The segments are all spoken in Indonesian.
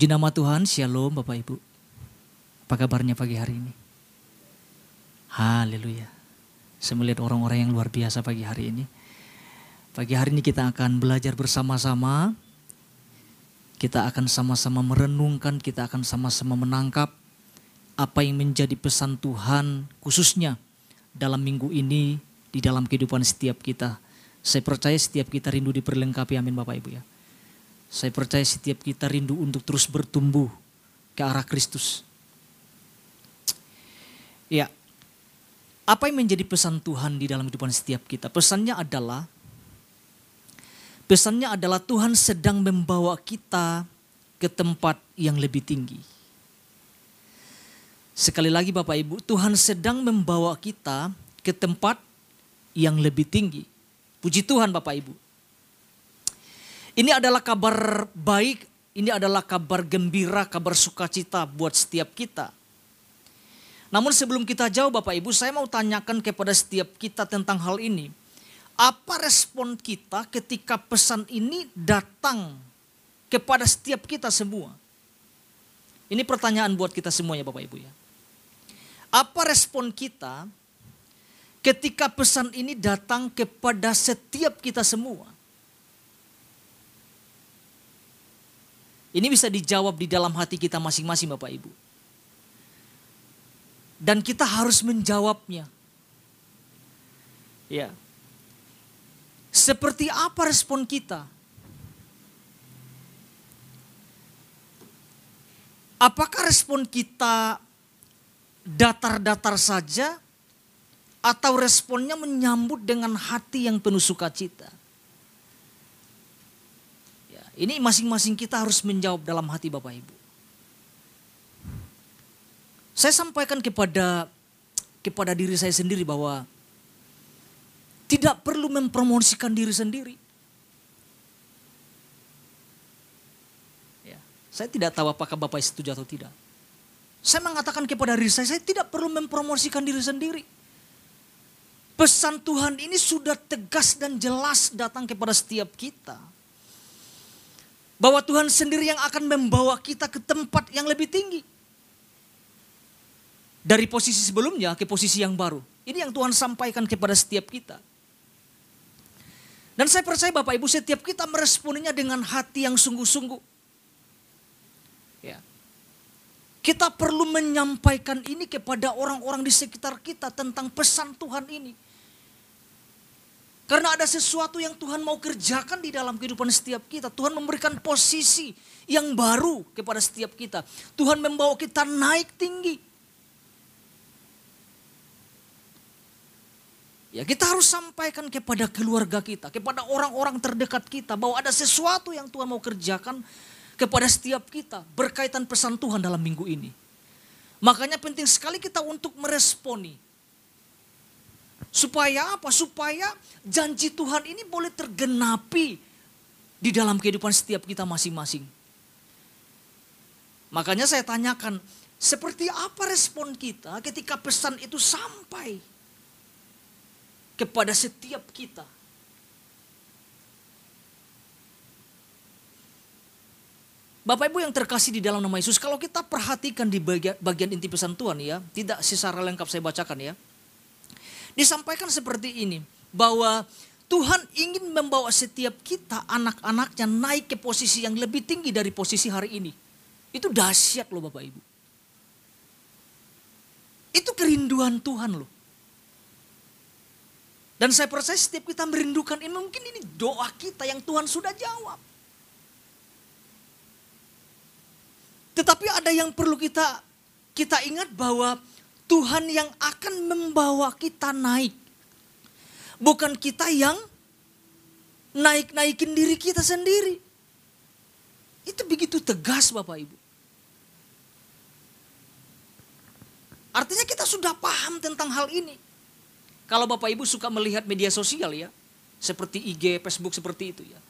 Puji nama Tuhan, Shalom Bapak Ibu. Apa kabarnya pagi hari ini? Haleluya. Saya melihat orang-orang yang luar biasa pagi hari ini. Pagi hari ini kita akan belajar bersama-sama. Kita akan sama-sama merenungkan, kita akan sama-sama menangkap apa yang menjadi pesan Tuhan khususnya dalam minggu ini di dalam kehidupan setiap kita. Saya percaya setiap kita rindu diperlengkapi, amin Bapak Ibu ya. Saya percaya setiap kita rindu untuk terus bertumbuh ke arah Kristus. Ya, apa yang menjadi pesan Tuhan di dalam kehidupan setiap kita? Pesannya adalah, pesannya adalah Tuhan sedang membawa kita ke tempat yang lebih tinggi. Sekali lagi Bapak Ibu, Tuhan sedang membawa kita ke tempat yang lebih tinggi. Puji Tuhan Bapak Ibu. Ini adalah kabar baik, ini adalah kabar gembira, kabar sukacita buat setiap kita. Namun sebelum kita jauh Bapak Ibu, saya mau tanyakan kepada setiap kita tentang hal ini. Apa respon kita ketika pesan ini datang kepada setiap kita semua? Ini pertanyaan buat kita semuanya Bapak Ibu ya. Apa respon kita ketika pesan ini datang kepada setiap kita semua? Ini bisa dijawab di dalam hati kita masing-masing Bapak Ibu. Dan kita harus menjawabnya. Ya. Seperti apa respon kita? Apakah respon kita datar-datar saja atau responnya menyambut dengan hati yang penuh sukacita? Ini masing-masing kita harus menjawab dalam hati Bapak Ibu. Saya sampaikan kepada kepada diri saya sendiri bahwa tidak perlu mempromosikan diri sendiri. Ya, saya tidak tahu apakah Bapak setuju atau tidak. Saya mengatakan kepada diri saya, saya tidak perlu mempromosikan diri sendiri. Pesan Tuhan ini sudah tegas dan jelas datang kepada setiap kita bahwa Tuhan sendiri yang akan membawa kita ke tempat yang lebih tinggi. Dari posisi sebelumnya ke posisi yang baru. Ini yang Tuhan sampaikan kepada setiap kita. Dan saya percaya Bapak Ibu setiap kita meresponinya dengan hati yang sungguh-sungguh. Ya. Kita perlu menyampaikan ini kepada orang-orang di sekitar kita tentang pesan Tuhan ini. Karena ada sesuatu yang Tuhan mau kerjakan di dalam kehidupan setiap kita. Tuhan memberikan posisi yang baru kepada setiap kita. Tuhan membawa kita naik tinggi. Ya kita harus sampaikan kepada keluarga kita, kepada orang-orang terdekat kita bahwa ada sesuatu yang Tuhan mau kerjakan kepada setiap kita berkaitan pesan Tuhan dalam minggu ini. Makanya penting sekali kita untuk meresponi Supaya apa? Supaya janji Tuhan ini boleh tergenapi di dalam kehidupan setiap kita masing-masing. Makanya saya tanyakan, seperti apa respon kita ketika pesan itu sampai kepada setiap kita? Bapak Ibu yang terkasih di dalam nama Yesus, kalau kita perhatikan di bagian, bagian inti pesan Tuhan ya, tidak secara lengkap saya bacakan ya disampaikan seperti ini bahwa Tuhan ingin membawa setiap kita anak-anaknya naik ke posisi yang lebih tinggi dari posisi hari ini. Itu dahsyat loh Bapak Ibu. Itu kerinduan Tuhan loh. Dan saya percaya setiap kita merindukan ini mungkin ini doa kita yang Tuhan sudah jawab. Tetapi ada yang perlu kita kita ingat bahwa Tuhan yang akan membawa kita naik. Bukan kita yang naik-naikin diri kita sendiri. Itu begitu tegas Bapak Ibu. Artinya kita sudah paham tentang hal ini. Kalau Bapak Ibu suka melihat media sosial ya, seperti IG, Facebook seperti itu ya.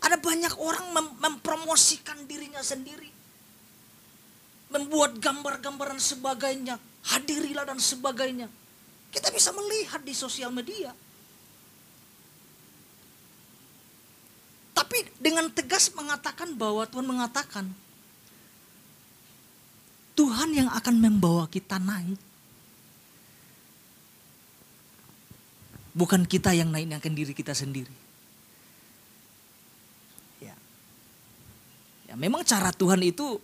Ada banyak orang mem mempromosikan dirinya sendiri. Membuat gambar-gambaran sebagainya hadirilah dan sebagainya. Kita bisa melihat di sosial media. Tapi dengan tegas mengatakan bahwa Tuhan mengatakan Tuhan yang akan membawa kita naik. Bukan kita yang naik-naikkan diri kita sendiri. Ya. ya. Memang cara Tuhan itu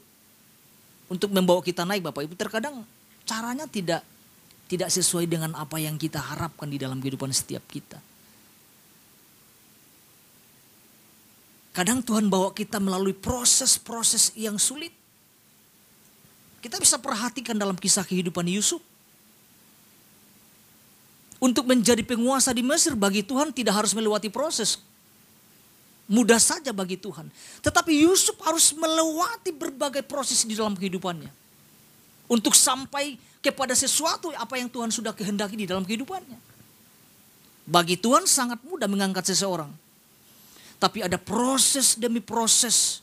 untuk membawa kita naik Bapak Ibu terkadang caranya tidak tidak sesuai dengan apa yang kita harapkan di dalam kehidupan setiap kita. Kadang Tuhan bawa kita melalui proses-proses yang sulit. Kita bisa perhatikan dalam kisah kehidupan Yusuf. Untuk menjadi penguasa di Mesir bagi Tuhan tidak harus melewati proses. Mudah saja bagi Tuhan. Tetapi Yusuf harus melewati berbagai proses di dalam kehidupannya. Untuk sampai kepada sesuatu apa yang Tuhan sudah kehendaki di dalam kehidupannya. Bagi Tuhan sangat mudah mengangkat seseorang. Tapi ada proses demi proses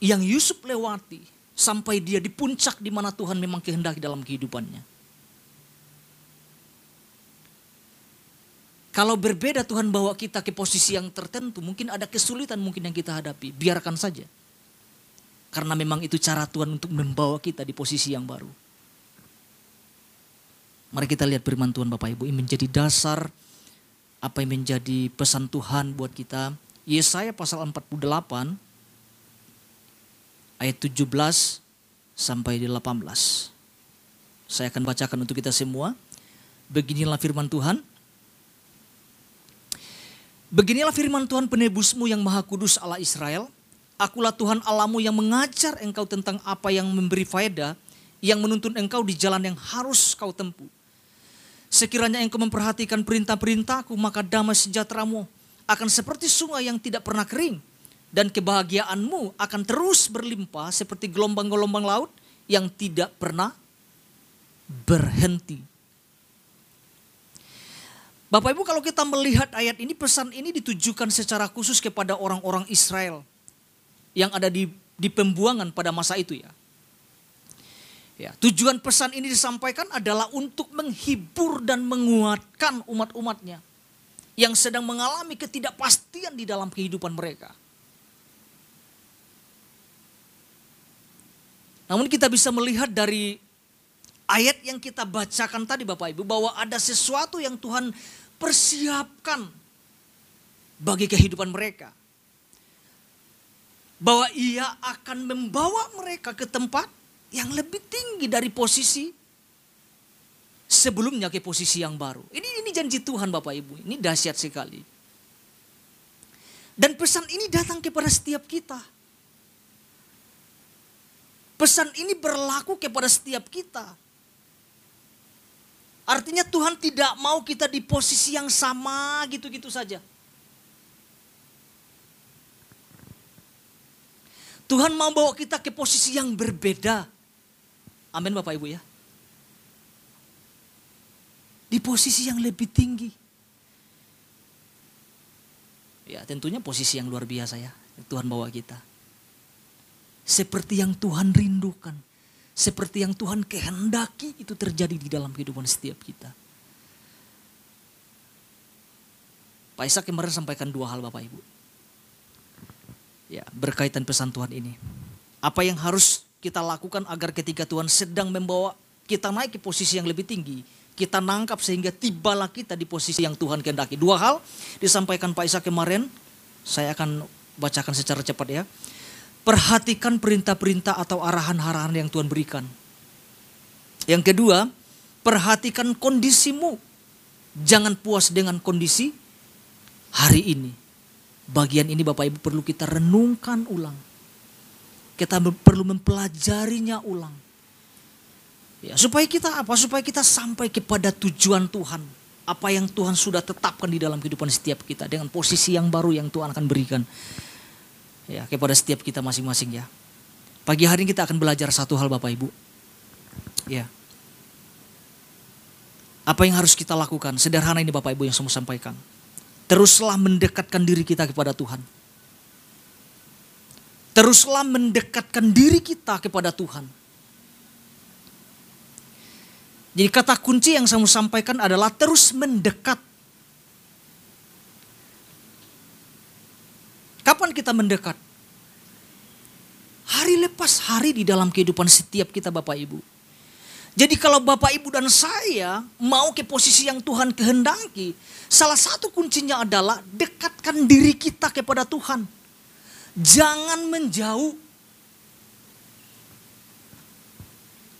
yang Yusuf lewati sampai dia di puncak di mana Tuhan memang kehendaki dalam kehidupannya. Kalau berbeda Tuhan bawa kita ke posisi yang tertentu, mungkin ada kesulitan mungkin yang kita hadapi. Biarkan saja. Karena memang itu cara Tuhan untuk membawa kita di posisi yang baru. Mari kita lihat firman Tuhan Bapak Ibu. Ini menjadi dasar apa yang menjadi pesan Tuhan buat kita. Yesaya pasal 48 ayat 17 sampai 18. Saya akan bacakan untuk kita semua. Beginilah firman Tuhan. Beginilah firman Tuhan penebusmu yang maha kudus Allah Israel. Akulah Tuhan Allahmu yang mengajar engkau tentang apa yang memberi faedah, yang menuntun engkau di jalan yang harus kau tempuh. Sekiranya engkau memperhatikan perintah-perintahku, maka damai sejahteramu akan seperti sungai yang tidak pernah kering. Dan kebahagiaanmu akan terus berlimpah seperti gelombang-gelombang laut yang tidak pernah berhenti. Bapak Ibu kalau kita melihat ayat ini pesan ini ditujukan secara khusus kepada orang-orang Israel yang ada di di pembuangan pada masa itu ya. Ya, tujuan pesan ini disampaikan adalah untuk menghibur dan menguatkan umat-umatnya yang sedang mengalami ketidakpastian di dalam kehidupan mereka. Namun kita bisa melihat dari ayat yang kita bacakan tadi Bapak Ibu bahwa ada sesuatu yang Tuhan persiapkan bagi kehidupan mereka. Bahwa ia akan membawa mereka ke tempat yang lebih tinggi dari posisi sebelumnya ke posisi yang baru. Ini ini janji Tuhan Bapak Ibu, ini dahsyat sekali. Dan pesan ini datang kepada setiap kita. Pesan ini berlaku kepada setiap kita. Artinya Tuhan tidak mau kita di posisi yang sama gitu-gitu saja. Tuhan mau bawa kita ke posisi yang berbeda. Amin Bapak Ibu ya. Di posisi yang lebih tinggi. Ya tentunya posisi yang luar biasa ya. Tuhan bawa kita. Seperti yang Tuhan rindukan seperti yang Tuhan kehendaki itu terjadi di dalam kehidupan setiap kita. Pak Ishak kemarin sampaikan dua hal Bapak Ibu. Ya, berkaitan pesan Tuhan ini. Apa yang harus kita lakukan agar ketika Tuhan sedang membawa kita naik ke posisi yang lebih tinggi, kita nangkap sehingga tibalah kita di posisi yang Tuhan kehendaki. Dua hal disampaikan Pak Ishak kemarin, saya akan bacakan secara cepat ya. Perhatikan perintah-perintah atau arahan-arahan yang Tuhan berikan. Yang kedua, perhatikan kondisimu. Jangan puas dengan kondisi hari ini. Bagian ini Bapak Ibu perlu kita renungkan ulang. Kita perlu mempelajarinya ulang. Ya, supaya kita apa? Supaya kita sampai kepada tujuan Tuhan. Apa yang Tuhan sudah tetapkan di dalam kehidupan setiap kita dengan posisi yang baru yang Tuhan akan berikan ya kepada setiap kita masing-masing ya. Pagi hari ini kita akan belajar satu hal Bapak Ibu. Ya. Apa yang harus kita lakukan? Sederhana ini Bapak Ibu yang saya sampaikan. Teruslah mendekatkan diri kita kepada Tuhan. Teruslah mendekatkan diri kita kepada Tuhan. Jadi kata kunci yang saya mau sampaikan adalah terus mendekat Kapan kita mendekat? Hari lepas hari di dalam kehidupan setiap kita Bapak Ibu. Jadi kalau Bapak Ibu dan saya mau ke posisi yang Tuhan kehendaki, salah satu kuncinya adalah dekatkan diri kita kepada Tuhan. Jangan menjauh.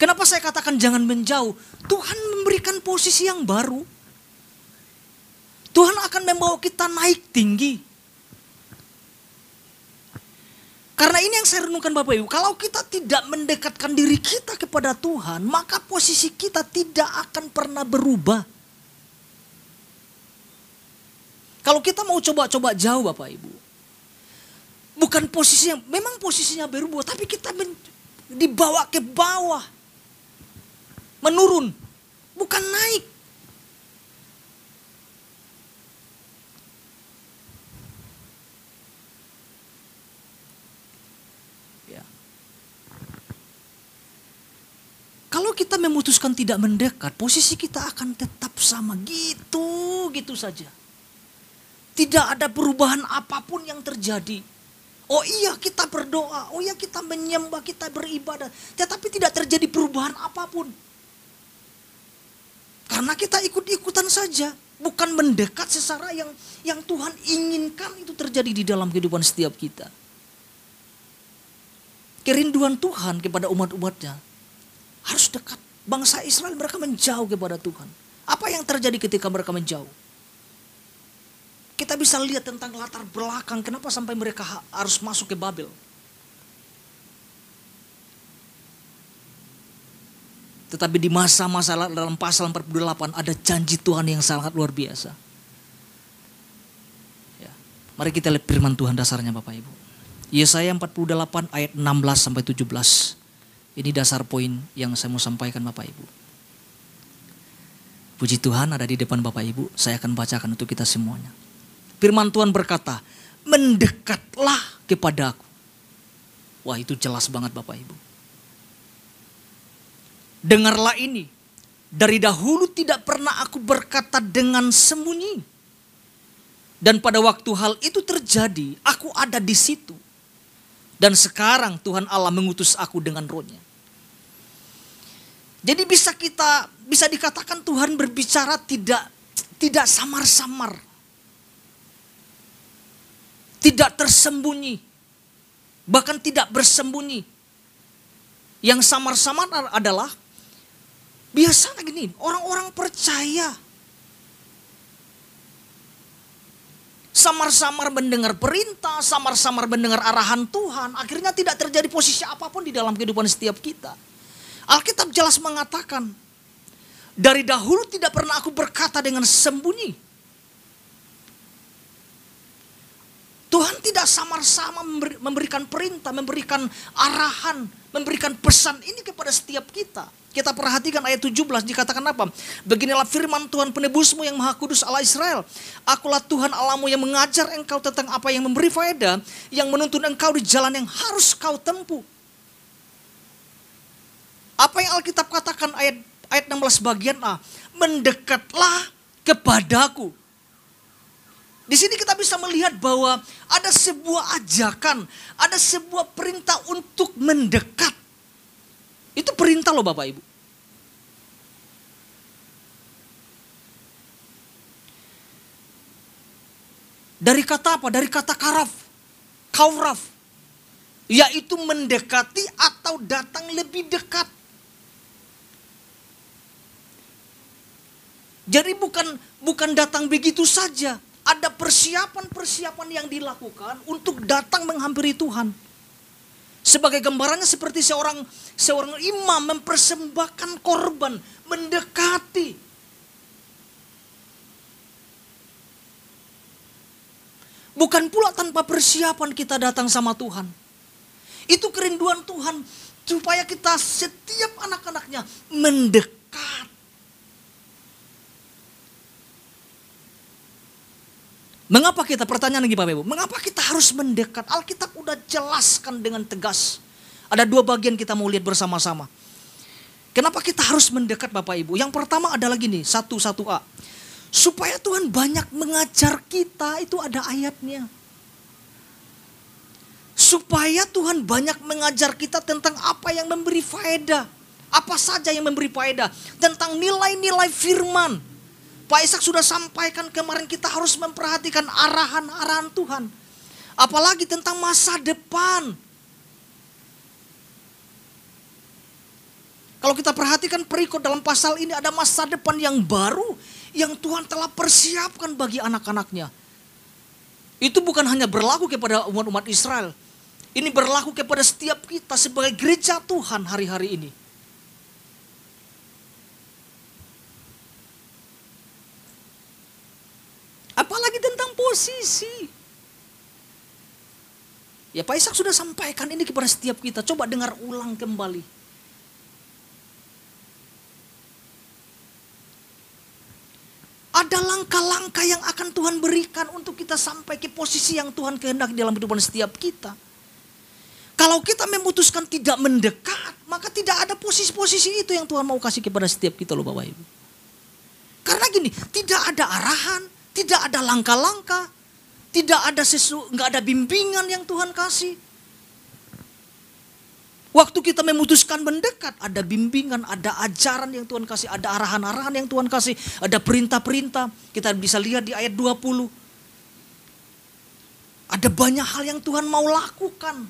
Kenapa saya katakan jangan menjauh? Tuhan memberikan posisi yang baru. Tuhan akan membawa kita naik tinggi. Karena ini yang saya renungkan Bapak Ibu, kalau kita tidak mendekatkan diri kita kepada Tuhan, maka posisi kita tidak akan pernah berubah. Kalau kita mau coba-coba jauh Bapak Ibu, bukan posisinya, memang posisinya berubah, tapi kita men, dibawa ke bawah, menurun, bukan naik. Kalau kita memutuskan tidak mendekat, posisi kita akan tetap sama gitu, gitu saja. Tidak ada perubahan apa pun yang terjadi. Oh iya kita berdoa, oh iya kita menyembah, kita beribadah. Tetapi tidak terjadi perubahan apa pun. Karena kita ikut-ikutan saja. Bukan mendekat secara yang yang Tuhan inginkan itu terjadi di dalam kehidupan setiap kita. Kerinduan Tuhan kepada umat-umatnya harus dekat. Bangsa Israel mereka menjauh kepada Tuhan. Apa yang terjadi ketika mereka menjauh? Kita bisa lihat tentang latar belakang kenapa sampai mereka harus masuk ke Babel. Tetapi di masa-masa dalam pasal 48 ada janji Tuhan yang sangat luar biasa. Ya. Mari kita lihat firman Tuhan dasarnya Bapak Ibu. Yesaya 48 ayat 16 sampai 17. Ini dasar poin yang saya mau sampaikan Bapak Ibu. Puji Tuhan ada di depan Bapak Ibu, saya akan bacakan untuk kita semuanya. Firman Tuhan berkata, mendekatlah kepada aku. Wah itu jelas banget Bapak Ibu. Dengarlah ini, dari dahulu tidak pernah aku berkata dengan sembunyi. Dan pada waktu hal itu terjadi, aku ada di situ dan sekarang Tuhan Allah mengutus aku dengan rohnya. Jadi bisa kita bisa dikatakan Tuhan berbicara tidak tidak samar-samar. Tidak tersembunyi. Bahkan tidak bersembunyi. Yang samar-samar adalah biasanya gini, orang-orang percaya samar-samar mendengar perintah, samar-samar mendengar arahan Tuhan, akhirnya tidak terjadi posisi apa pun di dalam kehidupan setiap kita. Alkitab jelas mengatakan, dari dahulu tidak pernah aku berkata dengan sembunyi. Tuhan tidak samar-samar memberikan perintah, memberikan arahan, memberikan pesan ini kepada setiap kita. Kita perhatikan ayat 17 dikatakan apa? Beginilah firman Tuhan penebusmu yang maha kudus Allah Israel. Akulah Tuhan Allahmu yang mengajar engkau tentang apa yang memberi faedah. Yang menuntun engkau di jalan yang harus kau tempuh. Apa yang Alkitab katakan ayat ayat 16 bagian A. Mendekatlah kepadaku. Di sini kita bisa melihat bahwa ada sebuah ajakan, ada sebuah perintah untuk mendekat itu perintah loh Bapak Ibu. Dari kata apa? Dari kata karaf. Kauraf. Yaitu mendekati atau datang lebih dekat. Jadi bukan bukan datang begitu saja. Ada persiapan-persiapan yang dilakukan untuk datang menghampiri Tuhan. Sebagai gambarannya seperti seorang seorang imam mempersembahkan korban, mendekati. Bukan pula tanpa persiapan kita datang sama Tuhan. Itu kerinduan Tuhan supaya kita setiap anak-anaknya mendekat Mengapa kita, pertanyaan lagi Bapak Ibu, mengapa kita harus mendekat? Alkitab udah jelaskan dengan tegas. Ada dua bagian kita mau lihat bersama-sama. Kenapa kita harus mendekat Bapak Ibu? Yang pertama adalah gini, satu satu A. Supaya Tuhan banyak mengajar kita, itu ada ayatnya. Supaya Tuhan banyak mengajar kita tentang apa yang memberi faedah. Apa saja yang memberi faedah. Tentang nilai-nilai firman. Pak Ishak sudah sampaikan kemarin kita harus memperhatikan arahan-arahan Tuhan. Apalagi tentang masa depan. Kalau kita perhatikan perikot dalam pasal ini ada masa depan yang baru yang Tuhan telah persiapkan bagi anak-anaknya. Itu bukan hanya berlaku kepada umat-umat Israel. Ini berlaku kepada setiap kita sebagai gereja Tuhan hari-hari ini. Apalagi posisi. Ya Pak Ishak sudah sampaikan ini kepada setiap kita. Coba dengar ulang kembali. Ada langkah-langkah yang akan Tuhan berikan untuk kita sampai ke posisi yang Tuhan kehendaki dalam kehidupan setiap kita. Kalau kita memutuskan tidak mendekat, maka tidak ada posisi-posisi itu yang Tuhan mau kasih kepada setiap kita loh Bapak Ibu. Karena gini, tidak ada arahan, tidak ada langkah-langkah, tidak ada sesu, nggak ada bimbingan yang Tuhan kasih. Waktu kita memutuskan mendekat, ada bimbingan, ada ajaran yang Tuhan kasih, ada arahan-arahan yang Tuhan kasih, ada perintah-perintah. Kita bisa lihat di ayat 20. Ada banyak hal yang Tuhan mau lakukan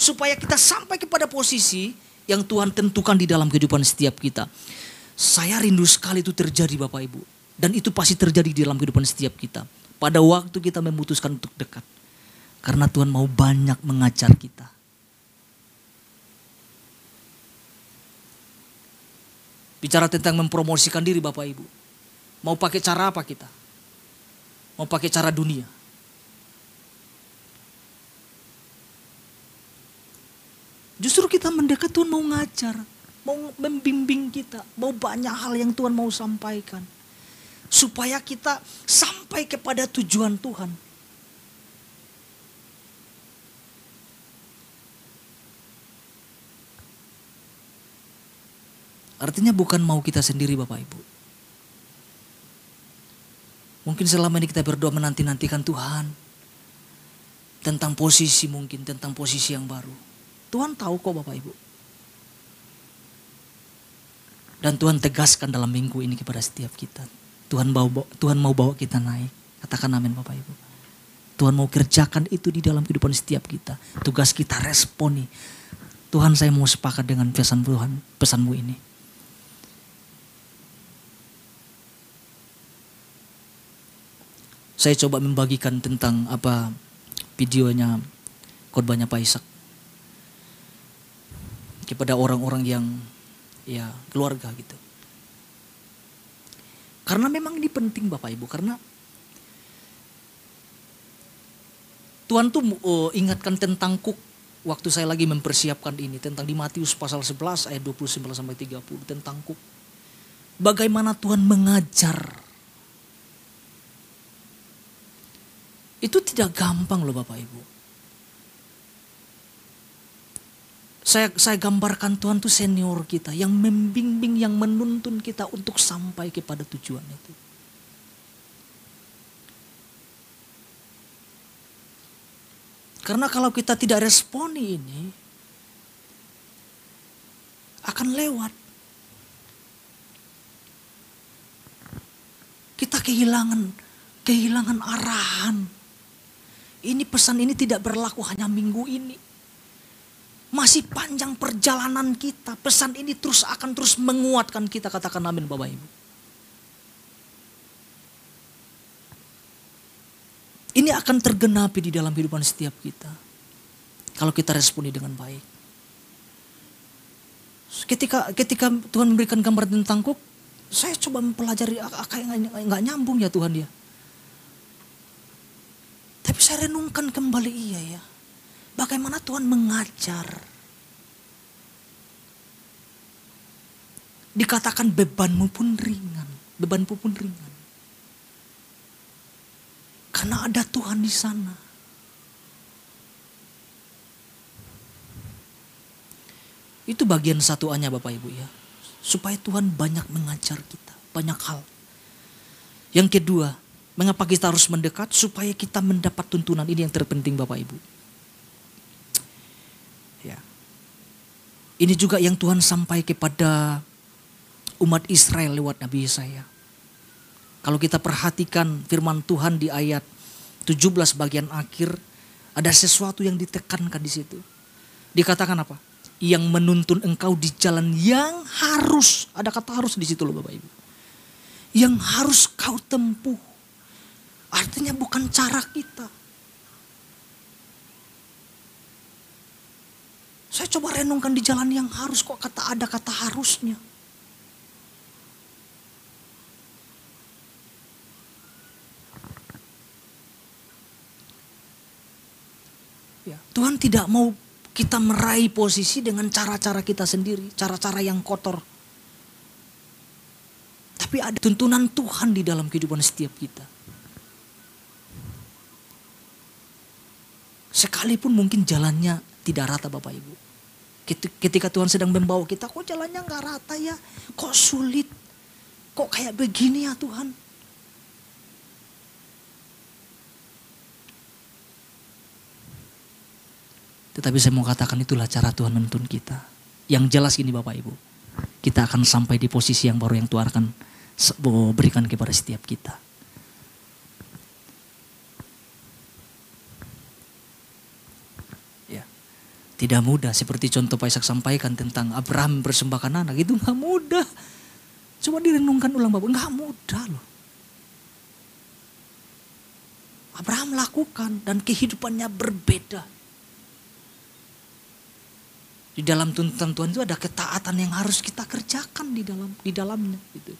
supaya kita sampai kepada posisi yang Tuhan tentukan di dalam kehidupan setiap kita. Saya rindu sekali itu terjadi Bapak Ibu. Dan itu pasti terjadi di dalam kehidupan setiap kita. Pada waktu kita memutuskan untuk dekat. Karena Tuhan mau banyak mengajar kita Bicara tentang mempromosikan diri Bapak Ibu. Mau pakai cara apa kita? Mau pakai cara dunia? Justru kita mendekat Tuhan mau ngajar, mau membimbing kita, mau banyak hal yang Tuhan mau sampaikan. Supaya kita sampai kepada tujuan Tuhan. Artinya bukan mau kita sendiri Bapak Ibu. Mungkin selama ini kita berdoa menanti-nantikan Tuhan. Tentang posisi mungkin, tentang posisi yang baru. Tuhan tahu kok Bapak Ibu. Dan Tuhan tegaskan dalam minggu ini kepada setiap kita. Tuhan, bawa, Tuhan mau bawa kita naik. Katakan amin Bapak Ibu. Tuhan mau kerjakan itu di dalam kehidupan setiap kita. Tugas kita responi. Tuhan saya mau sepakat dengan pesan Tuhan, pesanmu ini. saya coba membagikan tentang apa videonya korbannya Pak Ishak kepada orang-orang yang ya keluarga gitu. Karena memang ini penting Bapak Ibu karena Tuhan tuh uh, ingatkan tentang kuk waktu saya lagi mempersiapkan ini tentang di Matius pasal 11 ayat 29 sampai 30 tentang kuk. Bagaimana Tuhan mengajar Itu tidak gampang loh Bapak Ibu. Saya, saya gambarkan Tuhan itu senior kita yang membimbing, yang menuntun kita untuk sampai kepada tujuan itu. Karena kalau kita tidak responi ini, akan lewat. Kita kehilangan kehilangan arahan. Ini pesan ini tidak berlaku hanya minggu ini. Masih panjang perjalanan kita. Pesan ini terus akan terus menguatkan kita. Katakan amin Bapak Ibu. Ini akan tergenapi di dalam kehidupan setiap kita. Kalau kita responi dengan baik. Ketika ketika Tuhan memberikan gambar tentang kuk, saya coba mempelajari kayak nggak nyambung ya Tuhan dia. Tapi saya renungkan kembali iya ya. Bagaimana Tuhan mengajar. Dikatakan bebanmu pun ringan. Bebanmu pun ringan. Karena ada Tuhan di sana. Itu bagian satu satuannya Bapak Ibu ya. Supaya Tuhan banyak mengajar kita. Banyak hal. Yang kedua, Mengapa kita harus mendekat? Supaya kita mendapat tuntunan ini yang terpenting Bapak Ibu. Ini juga yang Tuhan sampai kepada umat Israel lewat Nabi Yesaya. Kalau kita perhatikan firman Tuhan di ayat 17 bagian akhir, ada sesuatu yang ditekankan di situ. Dikatakan apa? Yang menuntun engkau di jalan yang harus, ada kata harus di situ loh Bapak Ibu. Yang harus kau tempuh. Artinya bukan cara kita. Saya coba renungkan di jalan yang harus kok kata ada kata harusnya. Tuhan tidak mau kita meraih posisi dengan cara-cara kita sendiri, cara-cara yang kotor. Tapi ada tuntunan Tuhan di dalam kehidupan setiap kita. Sekalipun mungkin jalannya tidak rata Bapak Ibu. Ketika Tuhan sedang membawa kita, kok jalannya nggak rata ya? Kok sulit? Kok kayak begini ya Tuhan? Tetapi saya mau katakan itulah cara Tuhan menuntun kita. Yang jelas ini Bapak Ibu. Kita akan sampai di posisi yang baru yang Tuhan akan berikan kepada setiap kita. Tidak mudah seperti contoh Pak Ishak sampaikan tentang Abraham persembahkan anak itu nggak mudah. Coba direnungkan ulang Bapak, nggak mudah loh. Abraham lakukan dan kehidupannya berbeda. Di dalam tuntutan Tuhan itu ada ketaatan yang harus kita kerjakan di dalam di dalamnya gitu.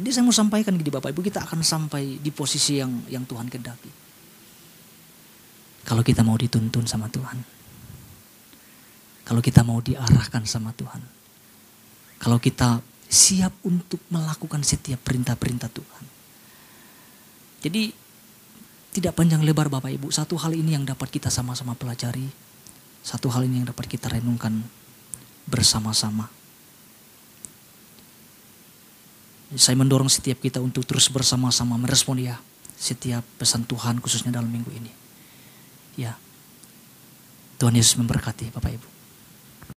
Jadi saya mau sampaikan di Bapak Ibu kita akan sampai di posisi yang yang Tuhan kendaki. Kalau kita mau dituntun sama Tuhan. Kalau kita mau diarahkan sama Tuhan. Kalau kita siap untuk melakukan setiap perintah-perintah Tuhan. Jadi tidak panjang lebar Bapak Ibu. Satu hal ini yang dapat kita sama-sama pelajari. Satu hal ini yang dapat kita renungkan bersama-sama. Saya mendorong setiap kita untuk terus bersama-sama merespon ya setiap pesan Tuhan khususnya dalam minggu ini. Ya. Tuhan Yesus memberkati Bapak Ibu.